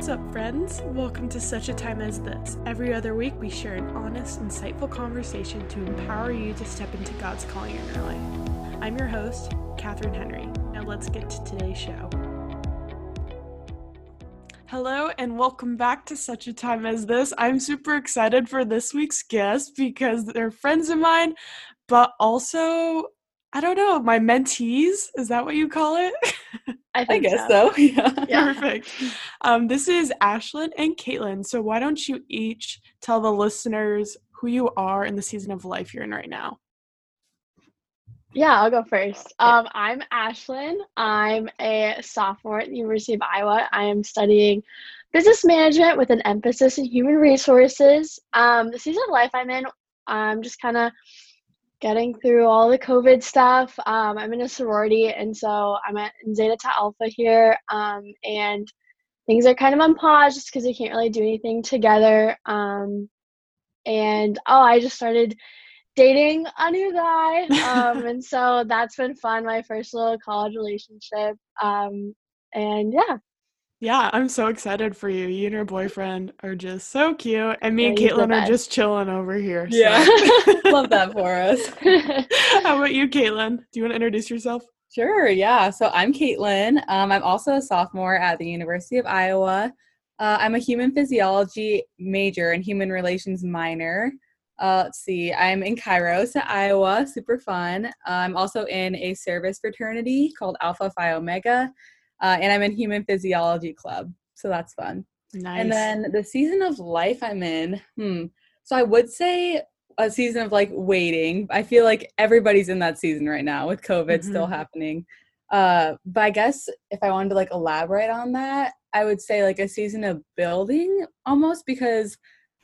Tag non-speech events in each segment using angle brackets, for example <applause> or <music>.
What's up, friends? Welcome to Such a Time as This. Every other week, we share an honest, insightful conversation to empower you to step into God's calling in your life. I'm your host, Katherine Henry. Now, let's get to today's show. Hello, and welcome back to Such a Time as This. I'm super excited for this week's guest because they're friends of mine, but also I don't know, my mentees. Is that what you call it? <laughs> I, I guess so. so. <laughs> Yeah. yeah. Perfect. Um, this is Ashlynn and Kaitlyn. So why don't you each tell the listeners who you are in the season of life you're in right now? Yeah, I'll go first. Um, I'm Ashlynn. I'm a sophomore at the University of Iowa. I am studying business management with an emphasis in human resources. Um, the season of life I'm in, I'm just kind of getting through all the COVID stuff. Um, I'm in a sorority, and so I'm at Zeta Tau Alpha here, um, and things are kind of on pause just because we can't really do anything together. Um, and oh, I just started dating a new guy, um, <laughs> and so that's been fun. My first little college relationship, um, and yeah, yeah, I'm so excited for you. You and your boyfriend are just so cute. And me yeah, and Kaitlyn are just chilling over here. So. Yeah. <laughs> Love that for us. <laughs> How about you, Kaitlyn? Do you want to introduce yourself? Sure, yeah. So I'm Kaitlyn. Um, I'm also a sophomore at the University of Iowa. Uh, I'm a human physiology major and human relations minor. Uh, let's see, I'm in Kairos at Iowa, super fun. Uh, I'm also in a service fraternity called Alpha Phi Omega uh, and I'm in Human Physiology Club, so that's fun. Nice. And then the season of life I'm in, hmm. So I would say a season of like waiting. I feel like everybody's in that season right now with COVID mm-hmm. still happening. Uh, but I guess if I wanted to like elaborate on that, I would say like a season of building almost because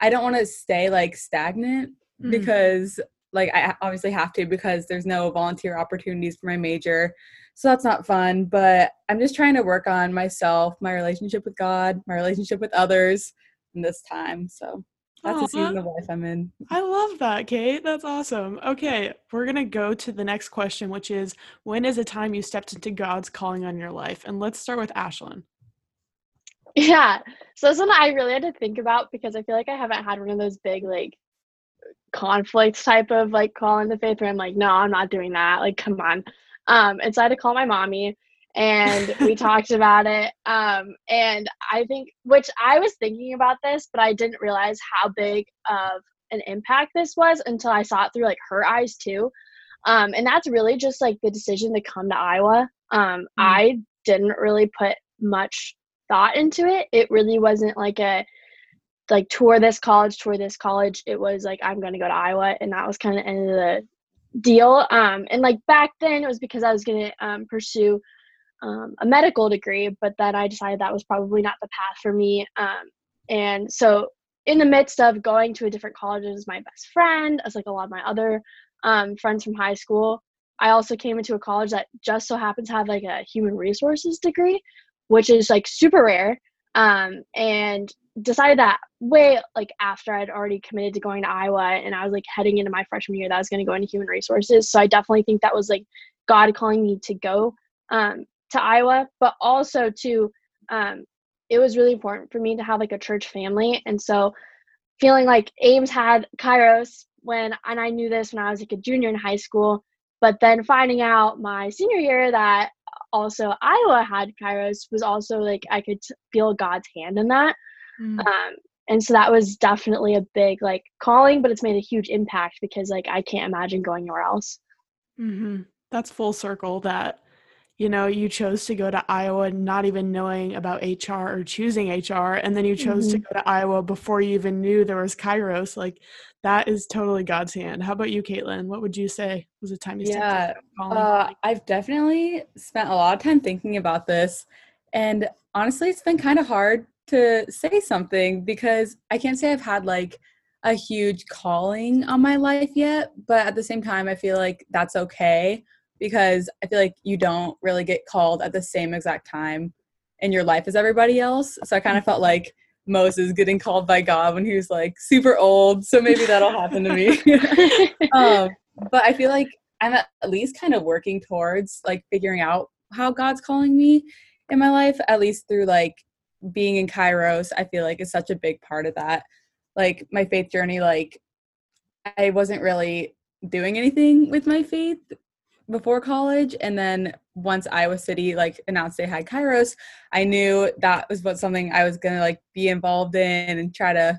I don't want to stay like stagnant mm. because like I obviously have to because there's no volunteer opportunities for my major. So that's not fun, but I'm just trying to work on myself, my relationship with God, my relationship with others in this time. So that's Aww. the season of life I'm in. I love that, Kate. That's awesome. Okay, we're going to go to the next question, which is when is a time you stepped into God's calling on your life? And let's start with Ashlynn. Yeah. So this one I really had to think about because I feel like I haven't had one of those big like conflicts type of like calling the faith where I'm like, no, I'm not doing that. Like, come on. Um, and so I had to call my mommy and we <laughs> talked about it. Um, and I think, which I was thinking about this, but I didn't realize how big of an impact this was until I saw it through like her eyes too. Um, and that's really just like the decision to come to Iowa. Um, mm. I didn't really put much thought into it. It really wasn't like a like tour this college, tour this college. It was like I'm going to go to Iowa, and that was kind of the end of the deal. Um, and like back then, it was because I was going to um, pursue um, a medical degree, but then I decided that was probably not the path for me. Um, and so, in the midst of going to a different college as my best friend, as like a lot of my other um, friends from high school, I also came into a college that just so happens to have like a human resources degree, which is like super rare. Um, and decided that way like after I'd already committed to going to Iowa and I was like heading into my freshman year that I was going to go into human resources. So I definitely think that was like God calling me to go um, to Iowa, but also to um, it was really important for me to have like a church family, and so feeling like Ames had Kairos when and I knew this when I was like a junior in high school, but then finding out my senior year that also Iowa had Kairos was also like I could feel God's hand in that. Mm. Um, and so that was definitely a big like calling, but it's made a huge impact because like I can't imagine going anywhere else. Mm-hmm. That's full circle. That you know you chose to go to Iowa not even knowing about HR or choosing HR, and then you chose mm-hmm. to go to Iowa before you even knew there was Kairos. Like that is totally God's hand. How about you, Kaitlyn? What would you say was the time you yeah, uh, I've definitely spent a lot of time thinking about this, and honestly, it's been kind of hard to say something because I can't say I've had like a huge calling on my life yet, but at the same time, I feel like that's okay because I feel like you don't really get called at the same exact time in your life as everybody else. So I kind of felt like Moses getting called by God when he was like super old. So maybe that'll happen to me. <laughs> um, but I feel like I'm at least kind of working towards like figuring out how God's calling me in my life, at least through like being in Kairos, I feel like is such a big part of that. Like my faith journey, like I wasn't really doing anything with my faith before college and then once iowa city like announced they had kairos i knew that was what something i was gonna like be involved in and try to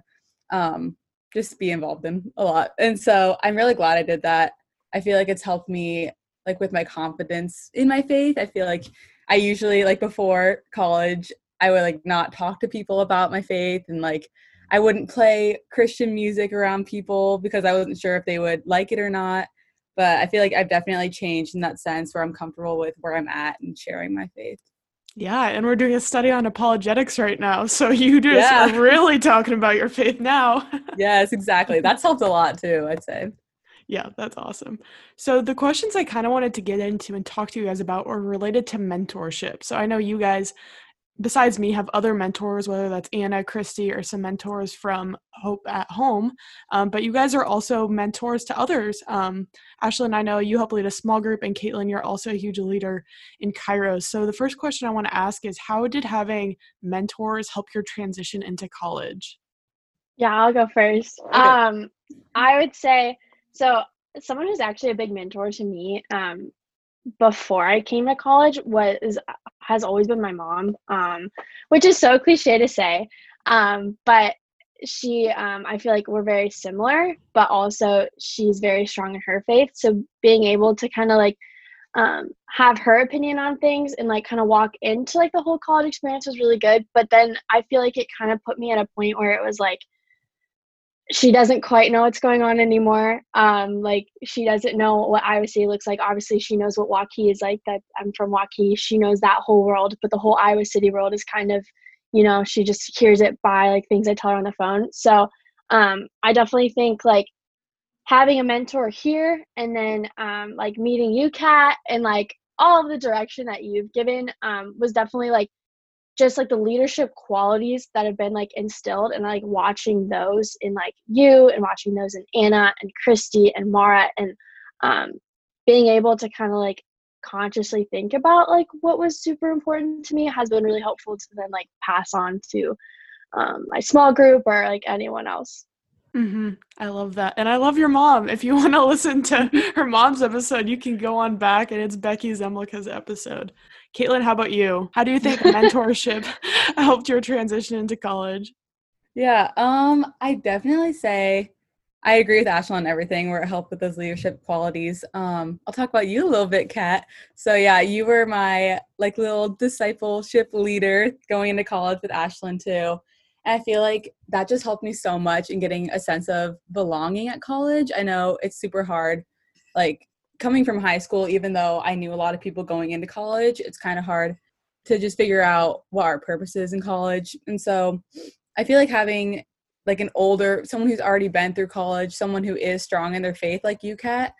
um just be involved in a lot. And so i'm really glad i did that. I feel like it's helped me like with my confidence in my faith. I feel like i usually like before college i would like not talk to people about my faith and like i wouldn't play christian music around people because i wasn't sure if they would like it or not but I feel like I've definitely changed in that sense where I'm comfortable with where I'm at and sharing my faith. Yeah, and we're doing a study on apologetics right now. So <laughs> you just yeah. are really talking about your faith now. <laughs> yes, exactly. That's helped a lot too, I'd say. Yeah, that's awesome. So the questions I kind of wanted to get into and talk to you guys about were related to mentorship. So I know you guys besides me have other mentors whether that's anna christy or some mentors from hope at home. Um, but you guys are also mentors to others. Um, ashlynn i know you help lead a small group and kaitlyn you're also a huge leader in kairos so the first question i want to ask is how did having mentors help your transition into college? Yeah i'll go first. Okay. um, i would say so someone who's actually a big mentor to me um, before I came to college was has always been my mom, um, which is so cliche to say, um, but she um, I feel like we're very similar, but also she's very strong in her faith. So being able to kind of like um, have her opinion on things and like kind of walk into like the whole college experience was really good. But then I feel like it kind of put me at a point where it was like she doesn't quite know what's going on anymore. Um, like she doesn't know what Iowa City looks like. Obviously, she knows what Waukee is like. That I'm from Waukee. She knows that whole world, but the whole Iowa City world is kind of, you know, she just hears it by like things I tell her on the phone. So um, I definitely think like having a mentor here and then um, like meeting you, Kat, and like all of the direction that you've given um, was definitely like just like the leadership qualities that have been like instilled and like watching those in like you and watching those in Anna and Christy and Mara and um, being able to kind of like consciously think about like what was super important to me has been really helpful to then like pass on to um, my small group or like anyone else. Mm-hmm. I love that. And I love your mom. If you want to <laughs> listen to <laughs> her mom's episode, you can go on back and it's Becky Zemlicka's episode. Kaitlyn, how about you? How do you think mentorship <laughs> helped your transition into college? Yeah, um, I definitely say I agree with Ashlynn on everything where it helped with those leadership qualities. Um, I'll talk about you a little bit, Kat. So yeah, you were my like little discipleship leader going into college with Ashlynn too. And I feel like that just helped me so much in getting a sense of belonging at college. I know it's super hard, like coming from high school, even though I knew a lot of people going into college, it's kind of hard to just figure out what our purpose is in college. And so I feel like having like an older, someone who's already been through college, someone who is strong in their faith, like you, Kat,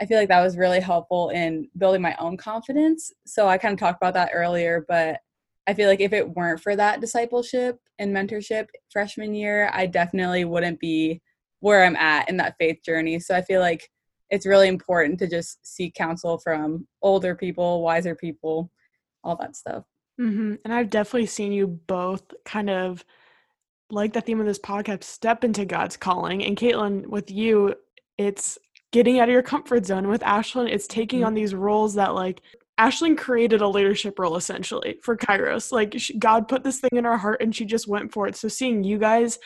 I feel like that was really helpful in building my own confidence. So I kind of talked about that earlier, but I feel like if it weren't for that discipleship and mentorship freshman year, I definitely wouldn't be where I'm at in that faith journey. So I feel like it's really important to just seek counsel from older people, wiser people, all that stuff. Mm-hmm. And I've definitely seen you both kind of like the theme of this podcast step into God's calling. And Kaitlyn, with you, it's getting out of your comfort zone. With Ashlynn, it's taking mm-hmm. on these roles that like Ashlynn created a leadership role essentially for Kairos. Like she, God put this thing in her heart and she just went for it. So seeing you guys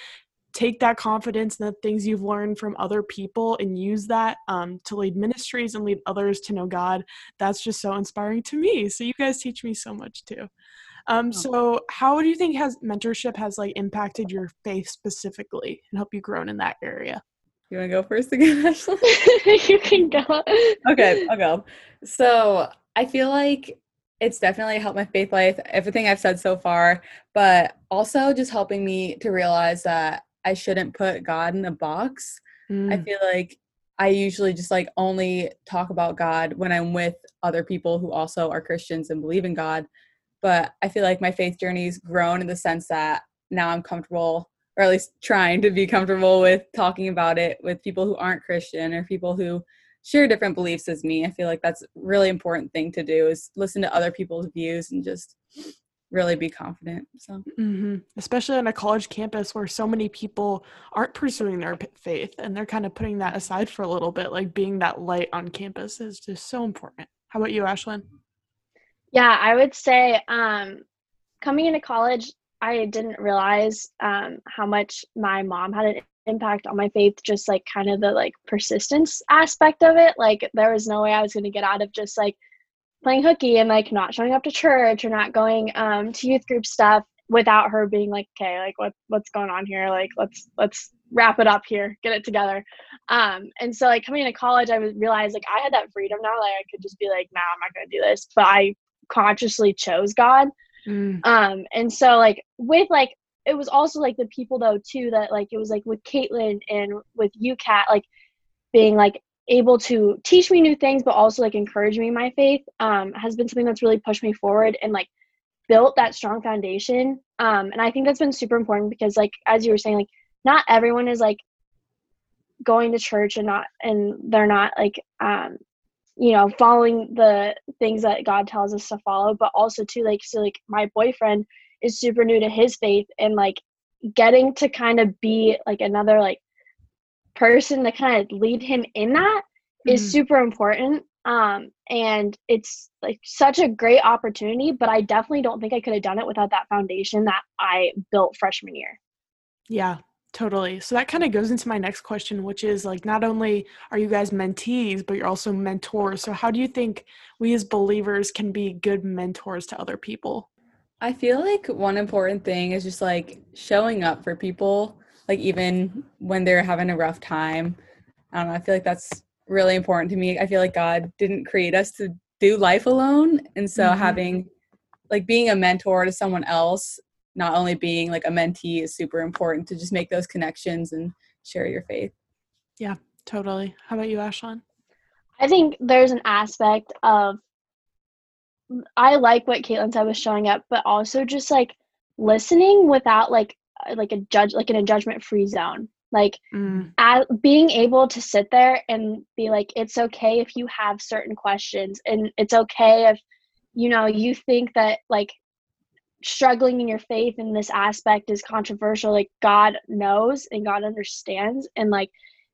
take that confidence and the things you've learned from other people and use that um, to lead ministries and lead others to know God. That's just so inspiring to me. So you guys teach me so much too. Um, oh. so how do you think has mentorship has like impacted your faith specifically and help you grow in that area? You want to go first again, Ashley? <laughs> <laughs> you can go. okay, I'll go. So I feel like it's definitely helped my faith life, everything I've said so far, but also just helping me to realize that I shouldn't put God in a box. Mm. I feel like I usually just like only talk about God when I'm with other people who also are Christians and believe in God. But I feel like my faith journey's grown in the sense that now I'm comfortable, or at least trying to be comfortable with talking about it with people who aren't Christian or people who share different beliefs as me. I feel like that's a really important thing to do is listen to other people's views and just really be confident. So, mm-hmm. especially on a college campus where so many people aren't pursuing their faith and they're kind of putting that aside for a little bit, like being that light on campus is just so important. How about you, Ashlynn? Yeah, I would say um, coming into college, I didn't realize um, how much my mom had an impact on my faith just like kind of the like persistence aspect of it like there was no way i was going to get out of just like playing hooky and like not showing up to church or not going um, to youth group stuff without her being like okay like what what's going on here? Like let's let's wrap it up here get it together. Um and so like coming into college i was realized like i had that freedom now like i could just be like nah i'm not gonna do this. But i consciously chose god. Mm. um and so like with like it was also like the people though too that like it was like with kaitlyn and with you kat like being like able to teach me new things but also like encourage me in my faith um, has been something that's really pushed me forward and like built that strong foundation. Um, and i think that's been super important because like as you were saying like not everyone is like going to church and not and they're not like um you know following the things that god tells us to follow but also too like so like my boyfriend is super new to his faith and like getting to kind of be like another like person to kind of lead him in that mm-hmm. is super important um and it's like such a great opportunity but i definitely don't think i could have done it without that foundation that i built freshman year. Yeah totally. So that kind of goes into my next question which is like not only are you guys mentees but you're also mentors. So how do you think we as believers can be good mentors to other people? I feel like one important thing is just like showing up for people like even when they're having a rough time. I don't know. I feel like that's really important to me. I feel like God didn't create us to do life alone. And so mm-hmm. having like being a mentor to someone else, not only being like a mentee is super important to just make those connections and share your faith. Yeah, totally. How about you, Ashlynn? I think there's an aspect of I like what Kaitlyn said was showing up, but also just like listening without like like a judge like in a judgment free zone. Like mm. at, being able to sit there and be like it's okay if you have certain questions and it's okay if you know you think that like struggling in your faith in this aspect is controversial. Like god knows and god understands and like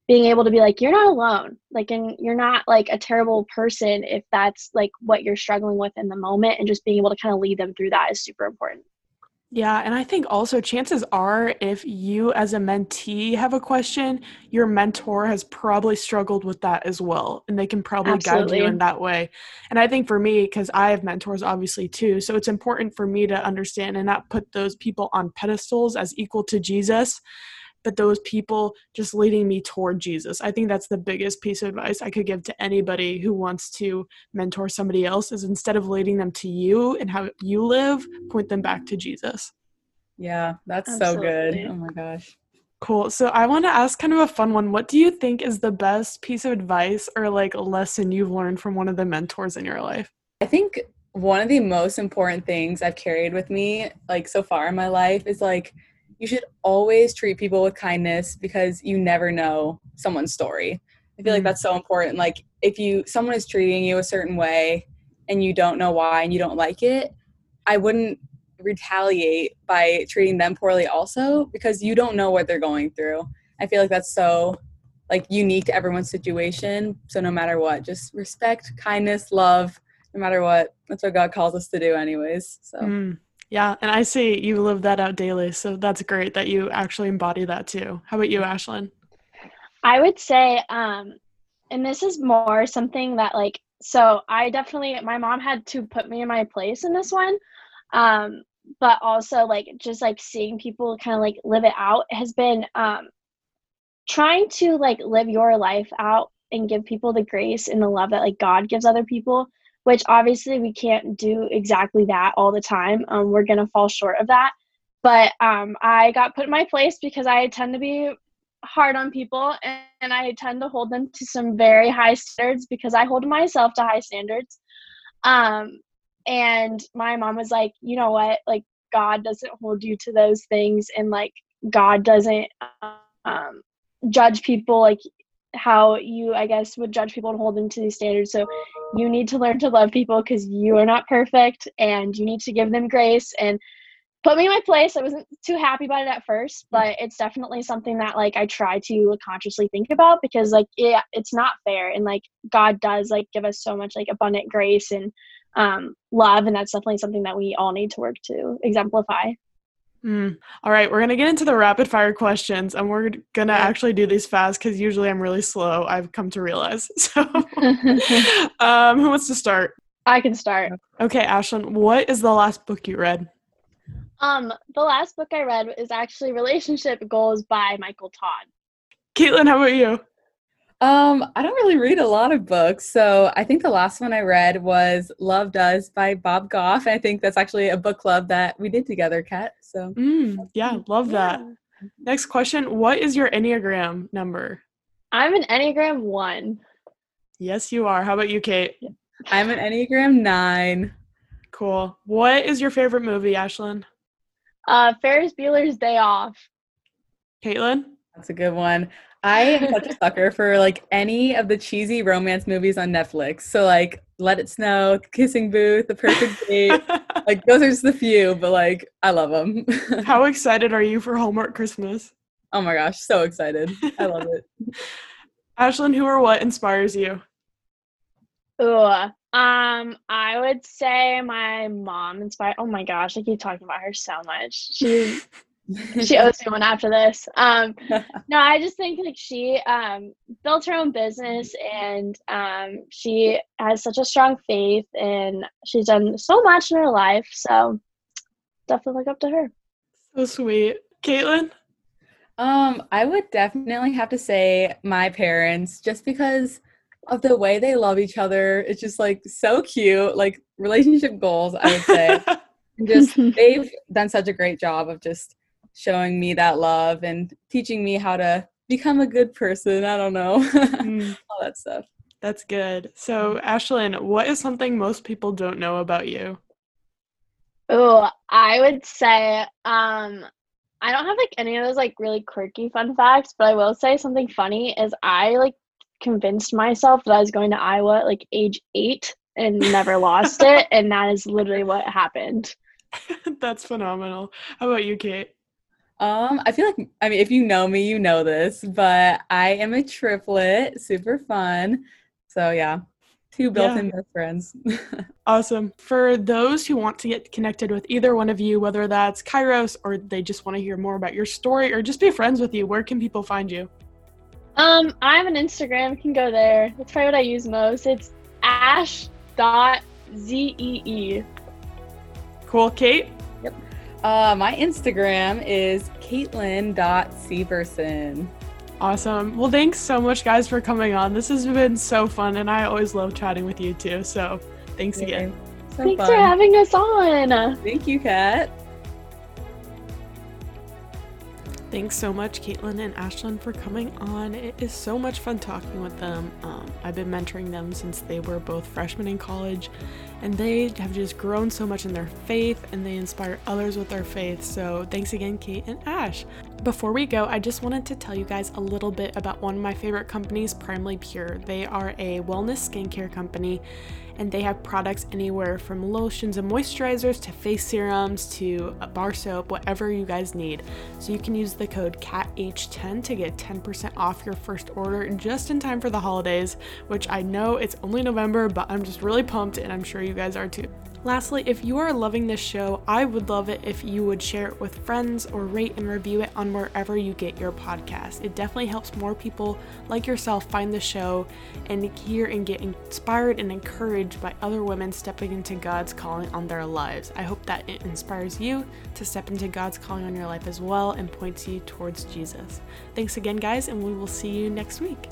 being able to be like you're not alone. Like and you're not like a terrible person if that's like what you're struggling with in the moment and just being able to kind of lead them through that is super important yeah, and I think also chances are if you as a mentee have a question, your mentor has probably struggled with that as well, and they can probably Absolutely. guide you in that way. And I think for me, because I have mentors obviously too, so it's important for me to understand and not put those people on pedestals as equal to Jesus but those people just leading me toward Jesus. I think that's the biggest piece of advice I could give to anybody who wants to mentor somebody else is instead of leading them to you and how you live, point them back to Jesus. Yeah, that's Absolutely. so good. Oh my gosh. Cool. So I want to ask kind of a fun one. What do you think is the best piece of advice or like lesson you've learned from one of the mentors in your life? I think one of the most important things I've carried with me like so far in my life is like you should always treat people with kindness because you never know someone's story. I feel like mm. that's so important. Like if you someone is treating you a certain way and you don't know why and you don't like it, I wouldn't retaliate by treating them poorly also because you don't know what they're going through. I feel like that's so like unique to everyone's situation. So no matter what, just respect, kindness, love, no matter what. That's what God calls us to do anyways. So mm. Yeah, and I see you live that out daily, so that's great that you actually embody that too. How about you, Ashlynn? I would say, um, and this is more something that like, so I definitely, my mom had to put me in my place in this one, um, but also like just like seeing people kind of like live it out has been um, trying to like live your life out and give people the grace and the love that like God gives other people which obviously we can't do exactly that all the time. Um, we're going to fall short of that. But um, I got put in my place because I tend to be hard on people and, and I tend to hold them to some very high standards because I hold myself to high standards. Um, and my mom was like, you know what? Like, God doesn't hold you to those things, and like, God doesn't um, judge people like how you, I guess, would judge people and hold them to these standards. So you need to learn to love people because you are not perfect and you need to give them grace and put me in my place. I wasn't too happy about it at first, but it's definitely something that like I try to consciously think about because like yeah, it's not fair and like God does like give us so much like abundant grace and um love and that's definitely something that we all need to work to exemplify. Mm. All right, we're gonna get into the rapid fire questions, and we're gonna Okay. actually do these fast because usually I'm really slow. I've come to realize. <laughs> So, <laughs> um, who wants to start? I can start. Okay, Ashlynn, what is the last book you read? Um, the last book I read is actually Relationship Goals by Michael Todd. Kaitlyn, how about you? Um, I don't really read a lot of books, so I think the last one I read was Love Does by Bob Goff. I think that's actually a book club that we did together, Kat. So Mm, yeah, love that. Yeah. Next question: What is your enneagram number? I'm an Enneagram one. Yes, you are. How about you, Kate? I'm an Enneagram nine. Cool. What is your favorite movie, Ashlynn? Uh, Ferris Bueller's Day Off. Kaitlyn? That's a good one. I am such a sucker for like any of the cheesy romance movies on Netflix. So like Let It Snow, Kissing Booth, The Perfect Date. <laughs> like those are just the few, but like I love them. <laughs> How excited are you for Hallmark Christmas? oh my gosh, so excited. I love it. <laughs> Ashlynn, who or what inspires you? Ooh, um, I would say my mom inspired. Oh my gosh, I keep talking about her so much. She she owes me one after this. Um, <laughs> no, I just think like she um built her own business and um she has such a strong faith and she's done so much in her life. So definitely look up to her. So sweet. Kaitlyn? Um, I would definitely have to say my parents just because of the way they love each other. It's just like so cute. Like relationship goals, I would say. <laughs> And just they've done such a great job of just showing me that love and teaching me how to become a good person. I don't know. <laughs> Mm, All that stuff. that's good. So, Ashlynn, what is something most people don't know about you? Oh, I would say um I don't have like any of those like really quirky fun facts, but I will say something funny is I like convinced myself that I was going to Iowa at like age 8 and never lost <laughs> it and that is literally what happened. <laughs> that's phenomenal. How about you, Kate? Um, I feel like I mean, if you know me, you know this, but I am a triplet, super fun. So yeah, two built-in best friends. <laughs> Awesome. For those who want to get connected with either one of you, whether that's Kairos or they just want to hear more about your story or just be friends with you, where can people find you? Um I have an Instagram, you can go there. That's probably what I use most. It's ash dot z e e. Cool, Kate? Uh, my Instagram is kaitlyn.severson. Awesome. Well, thanks so much, guys, for coming on. This has been so fun, and I always love chatting with you too. So, thanks again. So Thanks fun. for having us on. Thank you, Kat. Thanks so much, Kaitlyn and Ashlynn, for coming on. It is so much fun talking with them. Um, I've been mentoring them since they were both freshmen in college, and they have just grown so much in their faith and they inspire others with their faith. So, thanks again, Kate and Ash. Before we go, I just wanted to tell you guys a little bit about one of my favorite companies, Primally Pure. They are a wellness skincare company and they have products anywhere from lotions and moisturizers to face serums to bar soap, whatever you guys need. So you can use the code CATH10 to get 10% off your first order just in time for the holidays, which I know it's only November, but I'm just really pumped and I'm sure you guys are too. Lastly, if you are loving this show, I would love it if you would share it with friends or rate and review it on wherever you get your podcast. It definitely helps more people like yourself find the show and hear and get inspired and encouraged by other women stepping into God's calling on their lives. I hope that it inspires you to step into God's calling on your life as well and points you towards Jesus. Thanks again, guys, and we will see you next week.